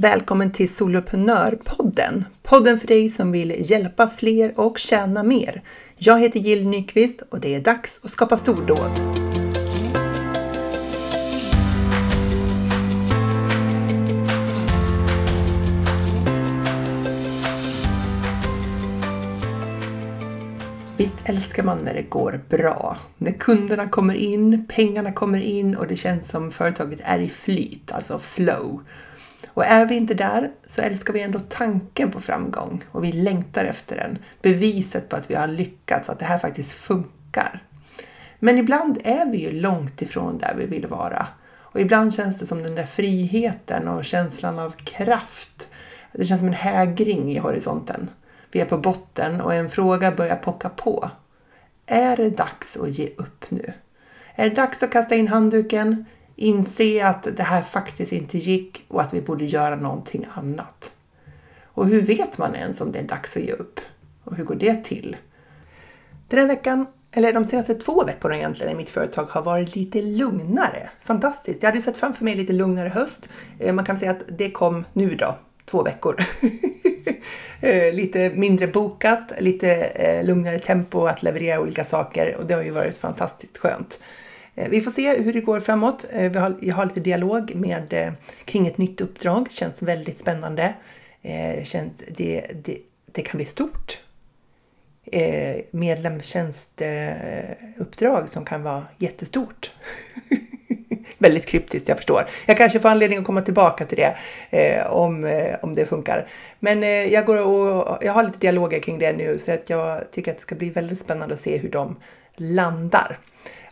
Välkommen till Soloprenörpodden! Podden för dig som vill hjälpa fler och tjäna mer. Jag heter Jill Nyqvist och det är dags att skapa stordåd. Visst älskar man när det går bra? När kunderna kommer in, pengarna kommer in och det känns som företaget är i flyt, alltså flow. Och är vi inte där så älskar vi ändå tanken på framgång och vi längtar efter den. Beviset på att vi har lyckats, att det här faktiskt funkar. Men ibland är vi ju långt ifrån där vi vill vara. Och ibland känns det som den där friheten och känslan av kraft. Det känns som en hägring i horisonten. Vi är på botten och en fråga börjar pocka på. Är det dags att ge upp nu? Är det dags att kasta in handduken? Inse att det här faktiskt inte gick och att vi borde göra någonting annat. Och hur vet man ens om det är dags att ge upp? Och hur går det till? Den här veckan, eller de senaste två veckorna egentligen, i mitt företag har varit lite lugnare. Fantastiskt! Jag hade sett framför mig lite lugnare höst. Eh, man kan säga att det kom nu då, två veckor. Eh, lite mindre bokat, lite eh, lugnare tempo att leverera olika saker och det har ju varit fantastiskt skönt. Eh, vi får se hur det går framåt. Eh, jag har lite dialog med, eh, kring ett nytt uppdrag. Det känns väldigt spännande. Det, det, det, det kan bli stort. Medlemstjänstuppdrag som kan vara jättestort. väldigt kryptiskt, jag förstår. Jag kanske får anledning att komma tillbaka till det eh, om, eh, om det funkar. Men eh, jag, går och, jag har lite dialoger kring det nu så att jag tycker att det ska bli väldigt spännande att se hur de landar.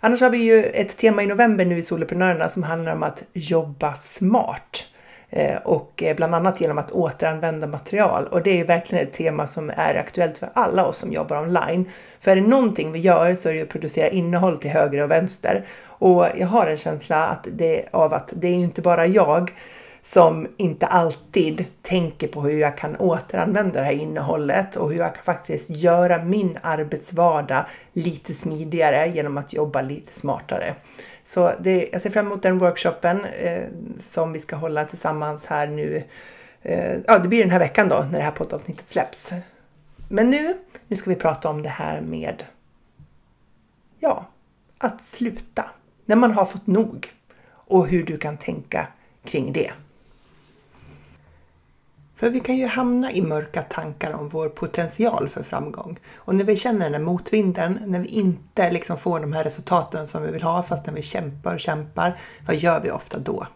Annars har vi ju ett tema i november nu i Soloprenörerna som handlar om att jobba smart. Eh, och eh, bland annat genom att återanvända material. Och det är verkligen ett tema som är aktuellt för alla oss som jobbar online. För är det någonting vi gör så är det att producera innehåll till höger och vänster. Och jag har en känsla att det, av att det är inte bara jag som inte alltid tänker på hur jag kan återanvända det här innehållet och hur jag kan faktiskt göra min arbetsvardag lite smidigare genom att jobba lite smartare. Så det, jag ser fram emot den workshopen eh, som vi ska hålla tillsammans här nu. Eh, ja, det blir den här veckan då när det här poddavsnittet släpps. Men nu, nu ska vi prata om det här med ja, att sluta. När man har fått nog och hur du kan tänka kring det. För vi kan ju hamna i mörka tankar om vår potential för framgång. Och när vi känner den här motvinden, när vi inte liksom får de här resultaten som vi vill ha fast när vi kämpar och kämpar, vad gör vi ofta då?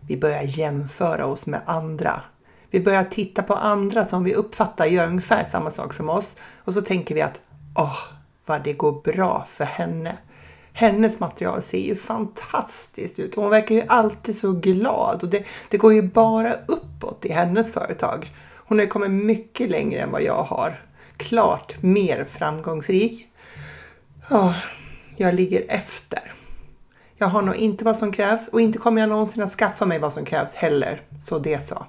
Vi börjar jämföra oss med andra. Vi börjar titta på andra som vi uppfattar gör ungefär samma sak som oss och så tänker vi att åh, vad det går bra för henne. Hennes material ser ju fantastiskt ut. Hon verkar ju alltid så glad och det, det går ju bara uppåt i hennes företag. Hon har ju kommit mycket längre än vad jag har. Klart mer framgångsrik. Oh, jag ligger efter. Jag har nog inte vad som krävs och inte kommer jag någonsin att skaffa mig vad som krävs heller. Så det så.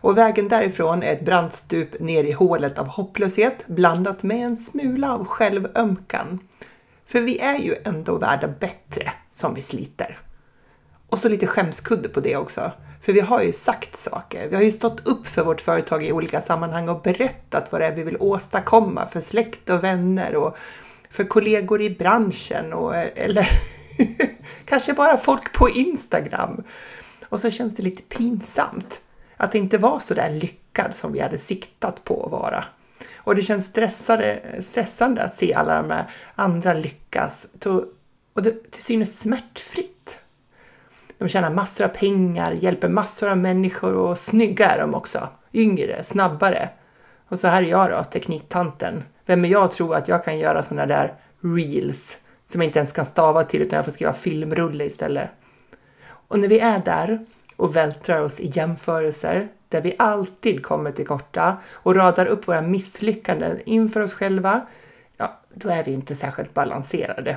Och vägen därifrån är ett brant stup ner i hålet av hopplöshet blandat med en smula av självömkan. För vi är ju ändå värda bättre som vi sliter. Och så lite skämskudde på det också. För vi har ju sagt saker. Vi har ju stått upp för vårt företag i olika sammanhang och berättat vad det är vi vill åstadkomma för släkt och vänner och för kollegor i branschen och eller kanske bara folk på Instagram. Och så känns det lite pinsamt att det inte var så där lyckad som vi hade siktat på att vara. Och det känns stressade, stressande att se alla de här andra lyckas. Och det till synes smärtfritt. De tjänar massor av pengar, hjälper massor av människor och snygga är de också. Yngre, snabbare. Och så här är jag då, tekniktanten. Vem är jag att tro att jag kan göra sådana där reels som jag inte ens kan stava till utan jag får skriva filmrulle istället. Och när vi är där och vältrar oss i jämförelser där vi alltid kommer till korta och radar upp våra misslyckanden inför oss själva, ja, då är vi inte särskilt balanserade.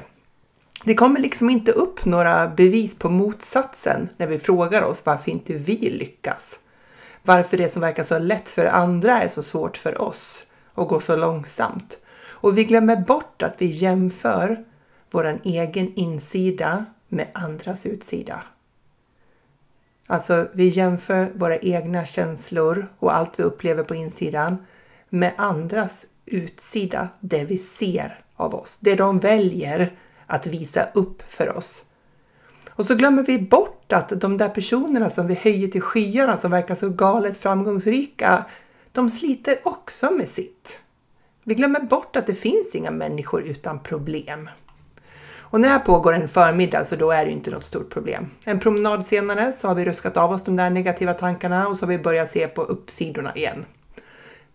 Det kommer liksom inte upp några bevis på motsatsen när vi frågar oss varför inte vi lyckas. Varför det som verkar så lätt för andra är så svårt för oss och går så långsamt. Och vi glömmer bort att vi jämför vår egen insida med andras utsida. Alltså, vi jämför våra egna känslor och allt vi upplever på insidan med andras utsida, det vi ser av oss. Det de väljer att visa upp för oss. Och så glömmer vi bort att de där personerna som vi höjer till skyarna som verkar så galet framgångsrika, de sliter också med sitt. Vi glömmer bort att det finns inga människor utan problem. Och när det här pågår en förmiddag så då är det inte något stort problem. En promenad senare så har vi ruskat av oss de där negativa tankarna och så har vi börjat se på uppsidorna igen.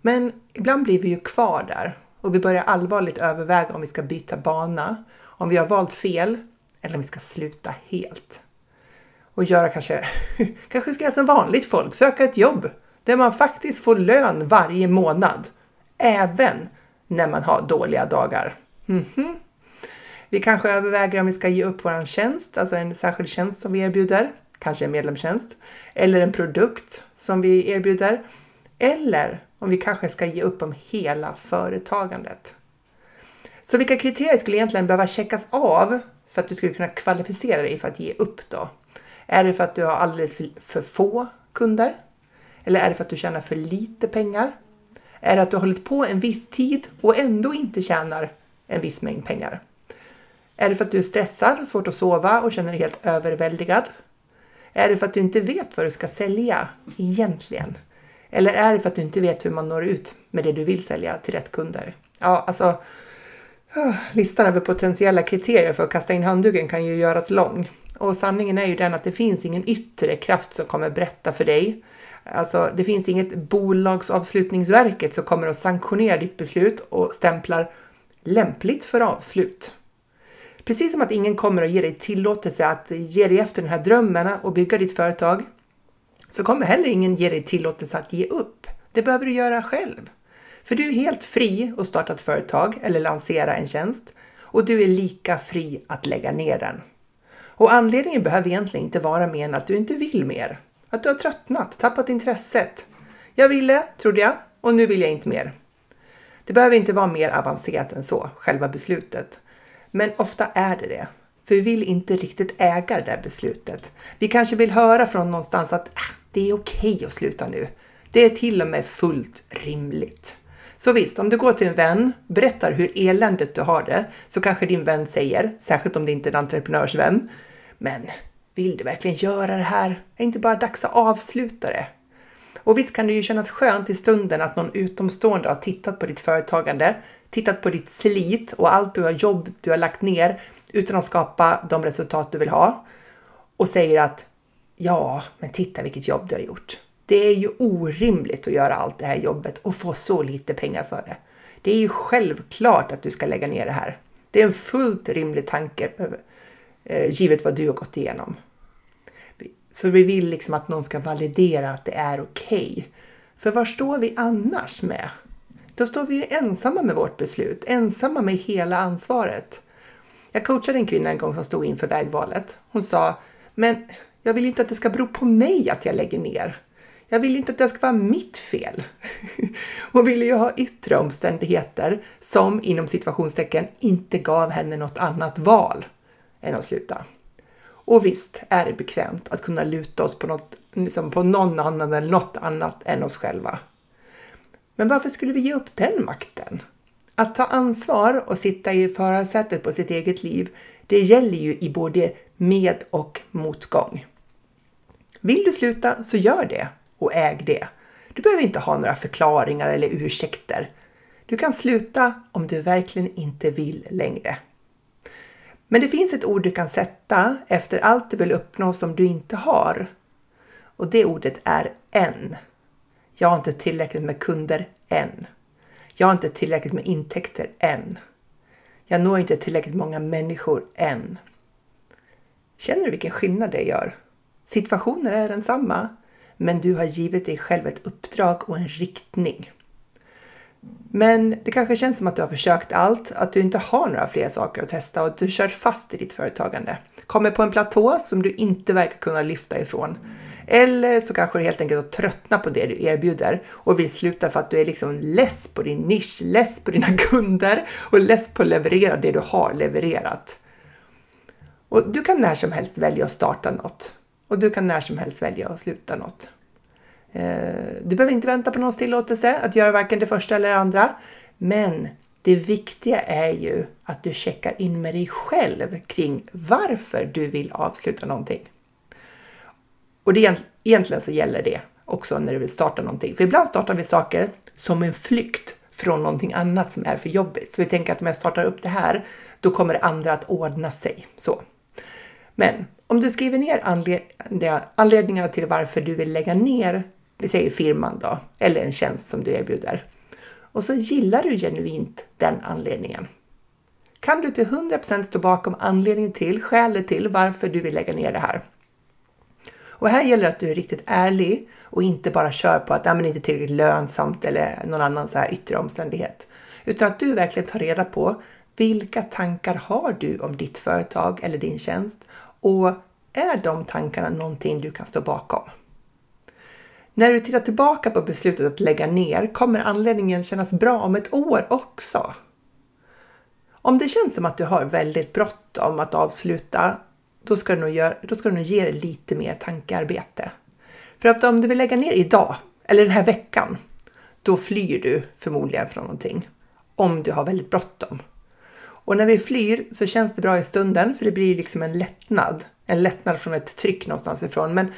Men ibland blir vi ju kvar där och vi börjar allvarligt överväga om vi ska byta bana, om vi har valt fel eller om vi ska sluta helt. Och göra kanske, kanske ska göra som vanligt folk, söka ett jobb där man faktiskt får lön varje månad, även när man har dåliga dagar. Mm -hmm. Vi kanske överväger om vi ska ge upp vår tjänst, alltså en särskild tjänst som vi erbjuder, kanske en medlemstjänst, eller en produkt som vi erbjuder, eller om vi kanske ska ge upp om hela företagandet. Så vilka kriterier skulle egentligen behöva checkas av för att du skulle kunna kvalificera dig för att ge upp då? Är det för att du har alldeles för få kunder? Eller är det för att du tjänar för lite pengar? Är det att du har hållit på en viss tid och ändå inte tjänar en viss mängd pengar? Är det för att du är stressad, svårt att sova och känner dig helt överväldigad? Är det för att du inte vet vad du ska sälja egentligen? Eller är det för att du inte vet hur man når ut med det du vill sälja till rätt kunder? Ja, alltså ah, listan över potentiella kriterier för att kasta in handduken kan ju göras lång. Och sanningen är ju den att det finns ingen yttre kraft som kommer berätta för dig. Alltså, det finns inget bolagsavslutningsverket som kommer att sanktionera ditt beslut och stämplar lämpligt för avslut. Precis som att ingen kommer att ge dig tillåtelse att ge dig efter den här drömmen och bygga ditt företag, så kommer heller ingen ge dig tillåtelse att ge upp. Det behöver du göra själv. För du är helt fri att starta ett företag eller lansera en tjänst och du är lika fri att lägga ner den. Och anledningen behöver egentligen inte vara mer än att du inte vill mer. Att du har tröttnat, tappat intresset. Jag ville, trodde jag, och nu vill jag inte mer. Det behöver inte vara mer avancerat än så, själva beslutet. Men ofta är det det. För vi vill inte riktigt äga det där beslutet. Vi kanske vill höra från någonstans att ah, det är okej okay att sluta nu. Det är till och med fullt rimligt. Så visst, om du går till en vän, berättar hur eländigt du har det, så kanske din vän säger, särskilt om det inte är en entreprenörsvän, men vill du verkligen göra det här? Är det inte bara dags att avsluta det? Och visst kan det ju kännas skönt i stunden att någon utomstående har tittat på ditt företagande, tittat på ditt slit och allt du har jobb du har lagt ner utan att skapa de resultat du vill ha och säger att ja, men titta vilket jobb du har gjort. Det är ju orimligt att göra allt det här jobbet och få så lite pengar för det. Det är ju självklart att du ska lägga ner det här. Det är en fullt rimlig tanke eh, givet vad du har gått igenom. Så vi vill liksom att någon ska validera att det är okej. Okay. För var står vi annars med? Då står vi ensamma med vårt beslut, ensamma med hela ansvaret. Jag coachade en kvinna en gång som stod inför vägvalet. Hon sa, men jag vill inte att det ska bero på mig att jag lägger ner. Jag vill inte att det ska vara mitt fel. Hon ville ju ha yttre omständigheter som inom situationstecken inte gav henne något annat val än att sluta. Och visst är det bekvämt att kunna luta oss på, något, liksom på någon annan eller något annat än oss själva. Men varför skulle vi ge upp den makten? Att ta ansvar och sitta i förarsätet på sitt eget liv, det gäller ju i både med och motgång. Vill du sluta så gör det och äg det. Du behöver inte ha några förklaringar eller ursäkter. Du kan sluta om du verkligen inte vill längre. Men det finns ett ord du kan sätta efter allt du vill uppnå som du inte har. Och det ordet är än. Jag har inte tillräckligt med kunder än. Jag har inte tillräckligt med intäkter än. Jag når inte tillräckligt många människor än. Känner du vilken skillnad det gör? Situationen är densamma, men du har givit dig själv ett uppdrag och en riktning. Men det kanske känns som att du har försökt allt, att du inte har några fler saker att testa och att du kört fast i ditt företagande. Kommer på en platå som du inte verkar kunna lyfta ifrån. Eller så kanske du helt enkelt har tröttnat på det du erbjuder och vill sluta för att du är liksom less på din nisch, less på dina kunder och less på att leverera det du har levererat. Och du kan när som helst välja att starta något. och du kan när som helst välja att sluta något. Eh, du behöver inte vänta på någons tillåtelse att göra varken det första eller det andra. Men det viktiga är ju att du checkar in med dig själv kring varför du vill avsluta någonting. Och det, egentligen så gäller det också när du vill starta någonting. För ibland startar vi saker som en flykt från någonting annat som är för jobbigt. Så vi tänker att om jag startar upp det här, då kommer det andra att ordna sig. Så. Men om du skriver ner anledningarna till varför du vill lägga ner, vi säger firman då, eller en tjänst som du erbjuder. Och så gillar du genuint den anledningen. Kan du till 100% stå bakom anledningen till, skälet till varför du vill lägga ner det här? Och här gäller det att du är riktigt ärlig och inte bara kör på att det inte är tillräckligt lönsamt eller någon annan så här yttre omständighet. Utan att du verkligen tar reda på vilka tankar har du om ditt företag eller din tjänst och är de tankarna någonting du kan stå bakom? När du tittar tillbaka på beslutet att lägga ner kommer anledningen kännas bra om ett år också. Om det känns som att du har väldigt bråttom att avsluta, då ska, du nog göra, då ska du nog ge dig lite mer tankearbete. För att om du vill lägga ner idag, eller den här veckan, då flyr du förmodligen från någonting. Om du har väldigt bråttom. Och när vi flyr så känns det bra i stunden för det blir liksom en lättnad. En lättnad från ett tryck någonstans ifrån. Men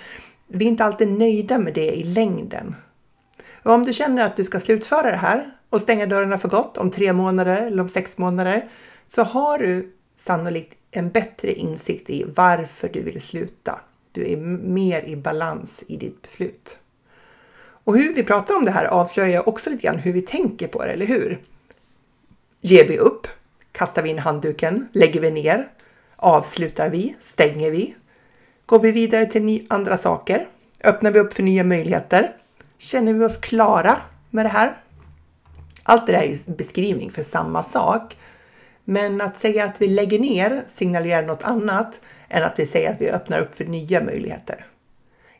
vi är inte alltid nöjda med det i längden. Och om du känner att du ska slutföra det här och stänga dörrarna för gott om tre månader eller om sex månader så har du sannolikt en bättre insikt i varför du vill sluta. Du är mer i balans i ditt beslut. Och hur vi pratar om det här avslöjar också lite grann hur vi tänker på det, eller hur? Ger vi upp? Kastar vi in handduken? Lägger vi ner? Avslutar vi? Stänger vi? Går vi vidare till andra saker? Öppnar vi upp för nya möjligheter? Känner vi oss klara med det här? Allt det där är ju beskrivning för samma sak. Men att säga att vi lägger ner signalerar något annat än att vi säger att vi öppnar upp för nya möjligheter.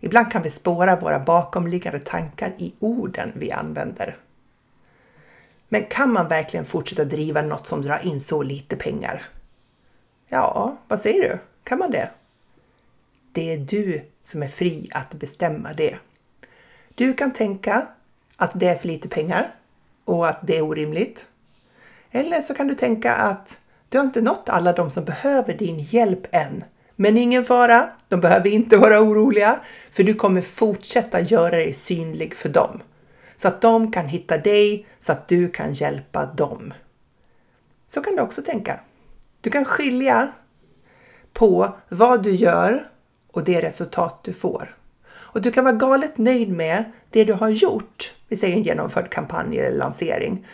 Ibland kan vi spåra våra bakomliggande tankar i orden vi använder. Men kan man verkligen fortsätta driva något som drar in så lite pengar? Ja, vad säger du? Kan man det? Det är du som är fri att bestämma det. Du kan tänka att det är för lite pengar och att det är orimligt. Eller så kan du tänka att du har inte nått alla de som behöver din hjälp än. Men ingen fara, de behöver inte vara oroliga, för du kommer fortsätta göra dig synlig för dem. Så att de kan hitta dig, så att du kan hjälpa dem. Så kan du också tänka. Du kan skilja på vad du gör och det resultat du får. Och du kan vara galet nöjd med det du har gjort, vi säger en genomförd kampanj eller lansering,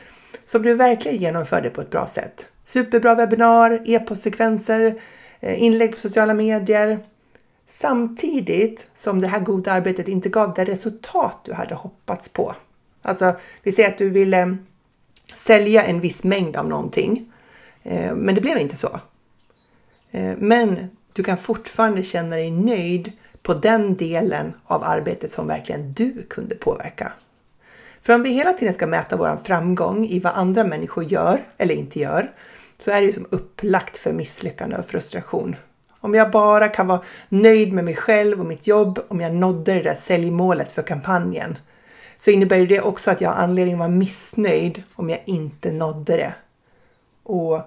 som du verkligen genomförde på ett bra sätt. Superbra webbinar, e-postsekvenser, eh, inlägg på sociala medier. Samtidigt som det här goda arbetet inte gav det resultat du hade hoppats på. Alltså, vi säger att du ville eh, sälja en viss mängd av någonting, eh, men det blev inte så. Men du kan fortfarande känna dig nöjd på den delen av arbetet som verkligen du kunde påverka. För om vi hela tiden ska mäta vår framgång i vad andra människor gör eller inte gör, så är det ju som upplagt för misslyckande och frustration. Om jag bara kan vara nöjd med mig själv och mitt jobb, om jag nådde det där säljmålet för kampanjen, så innebär det också att jag har anledning att vara missnöjd om jag inte nådde det. Och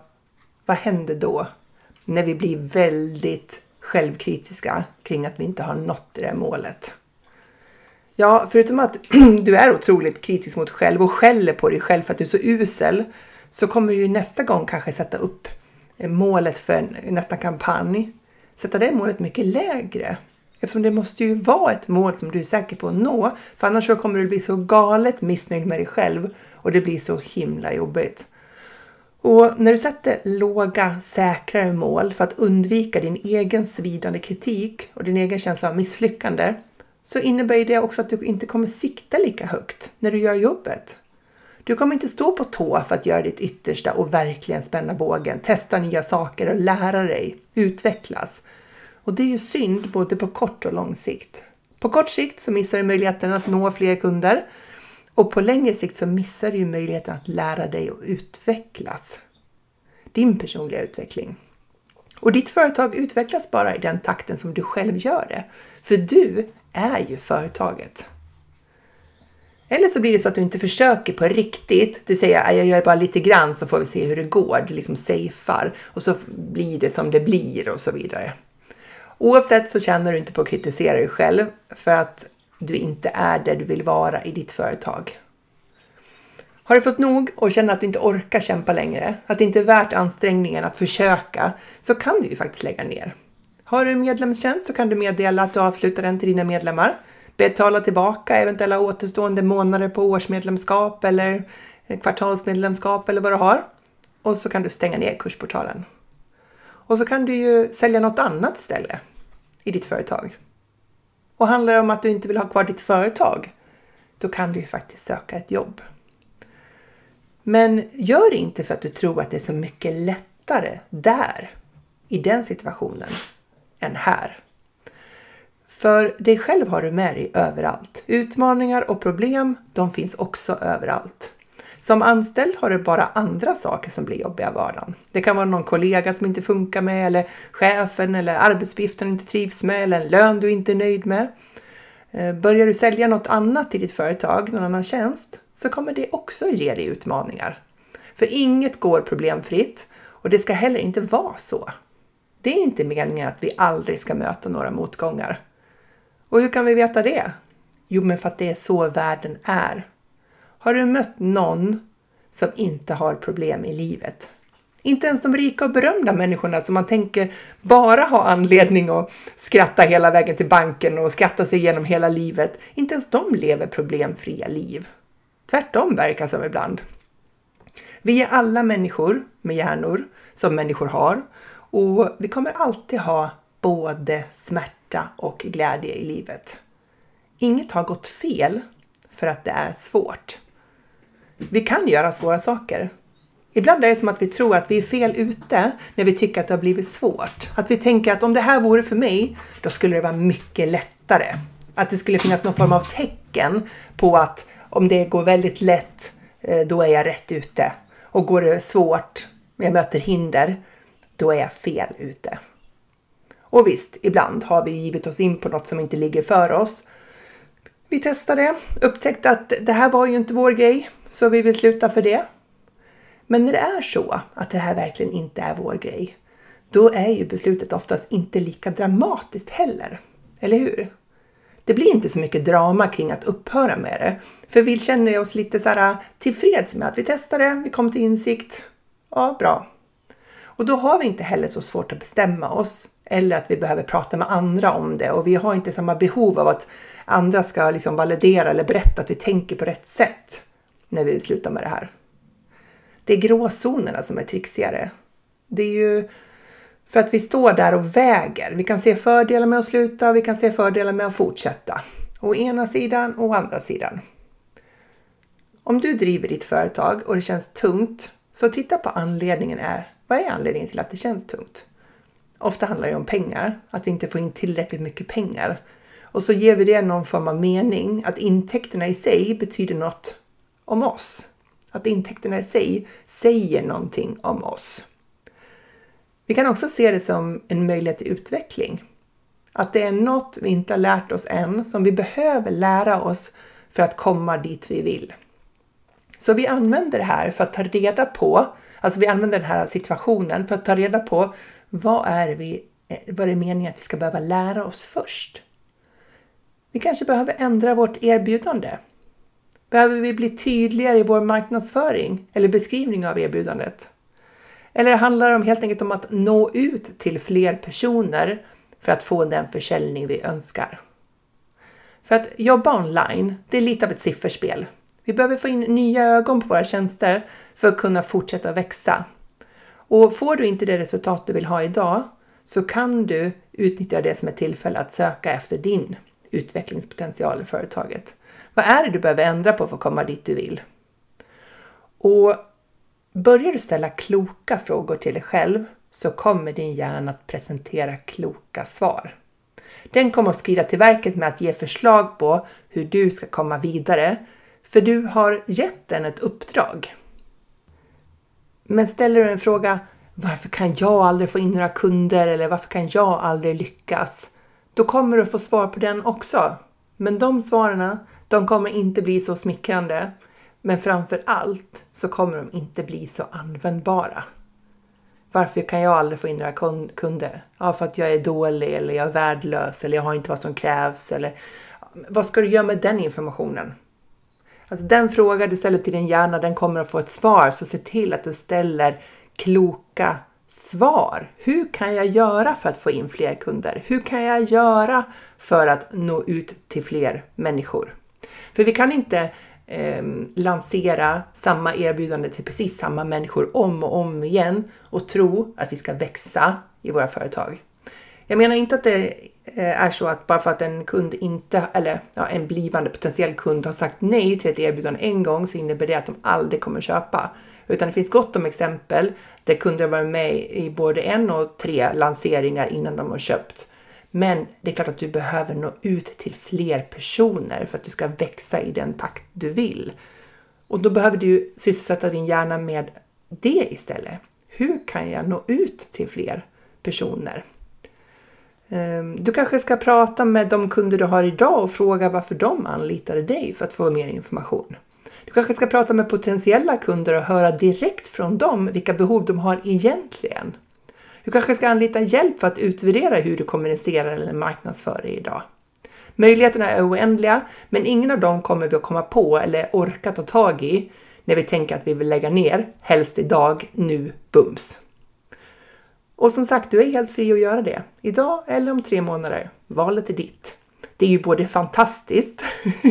vad händer då? När vi blir väldigt självkritiska kring att vi inte har nått det där målet. Ja, förutom att du är otroligt kritisk mot dig själv och skäller på dig själv för att du är så usel, så kommer du ju nästa gång kanske sätta upp eh, målet för nästa kampanj. Sätta det målet mycket lägre. Eftersom det måste ju vara ett mål som du är säker på att nå. För annars så kommer du bli så galet missnöjd med dig själv och det blir så himla jobbigt. Och när du sätter låga, säkrare mål för att undvika din egen svidande kritik och din egen känsla av misslyckande så innebär det också att du inte kommer sikta lika högt när du gör jobbet. Du kommer inte stå på tå för att göra ditt yttersta och verkligen spänna bågen, testa nya saker och lära dig, utvecklas. Och det är ju synd både på kort och lång sikt. På kort sikt så missar du möjligheten att nå fler kunder och på längre sikt så missar du möjligheten att lära dig och utvecklas. Din personliga utveckling. Och ditt företag utvecklas bara i den takten som du själv gör det. För du är ju företaget. Eller så blir det så att du inte försöker på riktigt. Du säger att jag gör bara lite grann så får vi se hur det går. Du liksom safear och så blir det som det blir och så vidare. Oavsett så känner du inte på att kritisera dig själv för att du inte är där du vill vara i ditt företag. Har du fått nog och känner att du inte orkar kämpa längre, att det inte är värt ansträngningen att försöka, så kan du ju faktiskt lägga ner. Har du en medlemstjänst så kan du meddela att du avslutar den till dina medlemmar. Betala tillbaka eventuella återstående månader på årsmedlemskap eller kvartalsmedlemskap eller vad du har. Och så kan du stänga ner kursportalen. Och så kan du ju sälja något annat istället i ditt företag. Och handlar det om att du inte vill ha kvar ditt företag, då kan du ju faktiskt söka ett jobb. Men gör det inte för att du tror att det är så mycket lättare där, i den situationen, än här. För dig själv har du med dig överallt. Utmaningar och problem, de finns också överallt. Som anställd har du bara andra saker som blir jobbiga i vardagen. Det kan vara någon kollega som inte funkar med, eller chefen, eller arbetsuppgiften du inte trivs med, eller en lön du inte är nöjd med. Eh, börjar du sälja något annat till ditt företag, någon annan tjänst, så kommer det också ge dig utmaningar. För inget går problemfritt och det ska heller inte vara så. Det är inte meningen att vi aldrig ska möta några motgångar. Och hur kan vi veta det? Jo, men för att det är så världen är. Har du mött någon som inte har problem i livet? Inte ens de rika och berömda människorna som man tänker bara har anledning att skratta hela vägen till banken och skratta sig igenom hela livet. Inte ens de lever problemfria liv. Tvärtom verkar som ibland. Vi är alla människor med hjärnor som människor har och vi kommer alltid ha både smärta och glädje i livet. Inget har gått fel för att det är svårt. Vi kan göra svåra saker. Ibland är det som att vi tror att vi är fel ute när vi tycker att det har blivit svårt. Att vi tänker att om det här vore för mig, då skulle det vara mycket lättare. Att det skulle finnas någon form av tecken på att om det går väldigt lätt, eh, då är jag rätt ute. Och går det svårt, jag möter hinder, då är jag fel ute. Och visst, ibland har vi givit oss in på något som inte ligger för oss. Vi testade, upptäckte att det här var ju inte vår grej, så vi vill sluta för det. Men när det är så att det här verkligen inte är vår grej, då är ju beslutet oftast inte lika dramatiskt heller. Eller hur? Det blir inte så mycket drama kring att upphöra med det. För vi känner oss lite så här äh, tillfreds med att vi testade, vi kom till insikt. Ja, bra. Och då har vi inte heller så svårt att bestämma oss eller att vi behöver prata med andra om det och vi har inte samma behov av att andra ska liksom validera eller berätta att vi tänker på rätt sätt när vi slutar med det här. Det är gråzonerna som är trixigare. Det är ju för att vi står där och väger. Vi kan se fördelar med att sluta och vi kan se fördelar med att fortsätta. Å ena sidan och å andra sidan. Om du driver ditt företag och det känns tungt, så titta på anledningen är. Vad är anledningen till att det känns tungt? Ofta handlar det om pengar, att vi inte får in tillräckligt mycket pengar. Och så ger vi det någon form av mening, att intäkterna i sig betyder något om oss. Att intäkterna i sig säger någonting om oss. Vi kan också se det som en möjlighet till utveckling. Att det är något vi inte har lärt oss än som vi behöver lära oss för att komma dit vi vill. Så vi använder det här för att ta reda på, alltså vi använder den här situationen för att ta reda på vad är, vi, eh, vad är det meningen att vi ska behöva lära oss först? Vi kanske behöver ändra vårt erbjudande. Behöver vi bli tydligare i vår marknadsföring eller beskrivning av erbjudandet? Eller handlar det om helt enkelt om att nå ut till fler personer för att få den försäljning vi önskar? För att jobba online, det är lite av ett sifferspel. Vi behöver få in nya ögon på våra tjänster för att kunna fortsätta växa. Och får du inte det resultat du vill ha idag så kan du utnyttja det som ett tillfälle att söka efter din utvecklingspotential i företaget. Vad är det du behöver ändra på för att komma dit du vill? Och börjar du ställa kloka frågor till dig själv så kommer din hjärna att presentera kloka svar. Den kommer att skrida till verket med att ge förslag på hur du ska komma vidare, för du har gett den ett uppdrag. Men ställer du en fråga, varför kan jag aldrig få in några kunder eller varför kan jag aldrig lyckas? Då kommer du få svar på den också. Men de svaren, de kommer inte bli så smickrande. Men framför allt så kommer de inte bli så användbara. Varför kan jag aldrig få in några kunder? Ja, för att jag är dålig eller jag är värdelös eller jag har inte vad som krävs eller vad ska du göra med den informationen? Alltså den fråga du ställer till din hjärna, den kommer att få ett svar, så se till att du ställer kloka svar. Hur kan jag göra för att få in fler kunder? Hur kan jag göra för att nå ut till fler människor? För vi kan inte eh, lansera samma erbjudande till precis samma människor om och om igen och tro att vi ska växa i våra företag. Jag menar inte att det Eh, är så att bara för att en kund inte, eller ja, en blivande potentiell kund har sagt nej till ett erbjudande en gång så innebär det att de aldrig kommer köpa. Utan det finns gott om exempel där kunder har varit med i både en och tre lanseringar innan de har köpt. Men det är klart att du behöver nå ut till fler personer för att du ska växa i den takt du vill. Och då behöver du sysselsätta din hjärna med det istället. Hur kan jag nå ut till fler personer? Ehm, du kanske ska prata med de kunder du har idag och fråga varför de anlitade dig för att få mer information. Du kanske ska prata med potentiella kunder och höra direkt från dem vilka behov de har egentligen. Du kanske ska anlita hjälp för att utvärdera hur du kommunicerar eller marknadsför dig idag. Möjligheterna är oändliga, men ingen av dem kommer vi att komma på eller orka ta tag i när vi tänker att vi vill lägga ner, helst idag, nu, bums. Och som sagt, du är helt fri att göra det. Idag eller om tre månader. Valet är ditt. Det är ju både fantastiskt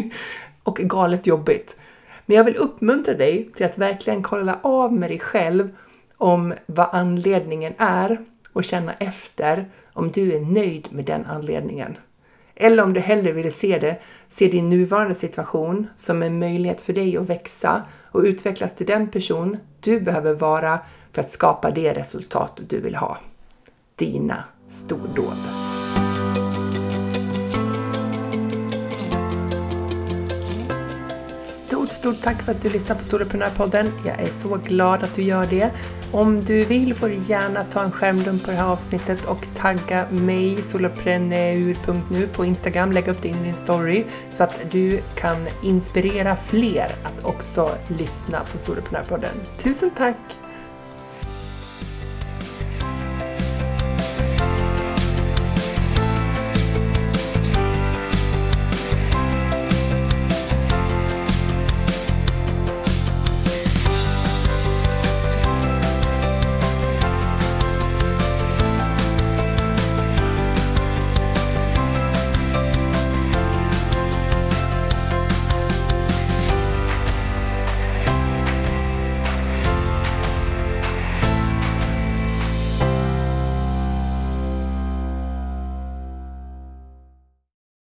och galet jobbigt. Men jag vill uppmuntra dig till att verkligen kolla av med dig själv om vad anledningen är och känna efter om du är nöjd med den anledningen. Eller om du hellre vill se det, se din nuvarande situation som en möjlighet för dig att växa och utvecklas till den person du behöver vara för att skapa det resultat du vill ha. Dina stordåd. Stort, stort tack för att du lyssnar på Soloprenörpodden. Jag är så glad att du gör det. Om du vill får du gärna ta en skärmdump på det här avsnittet och tagga mig, solopreneur.nu på Instagram, lägga upp det in i din story så att du kan inspirera fler att också lyssna på Soloprenörpodden. Tusen tack!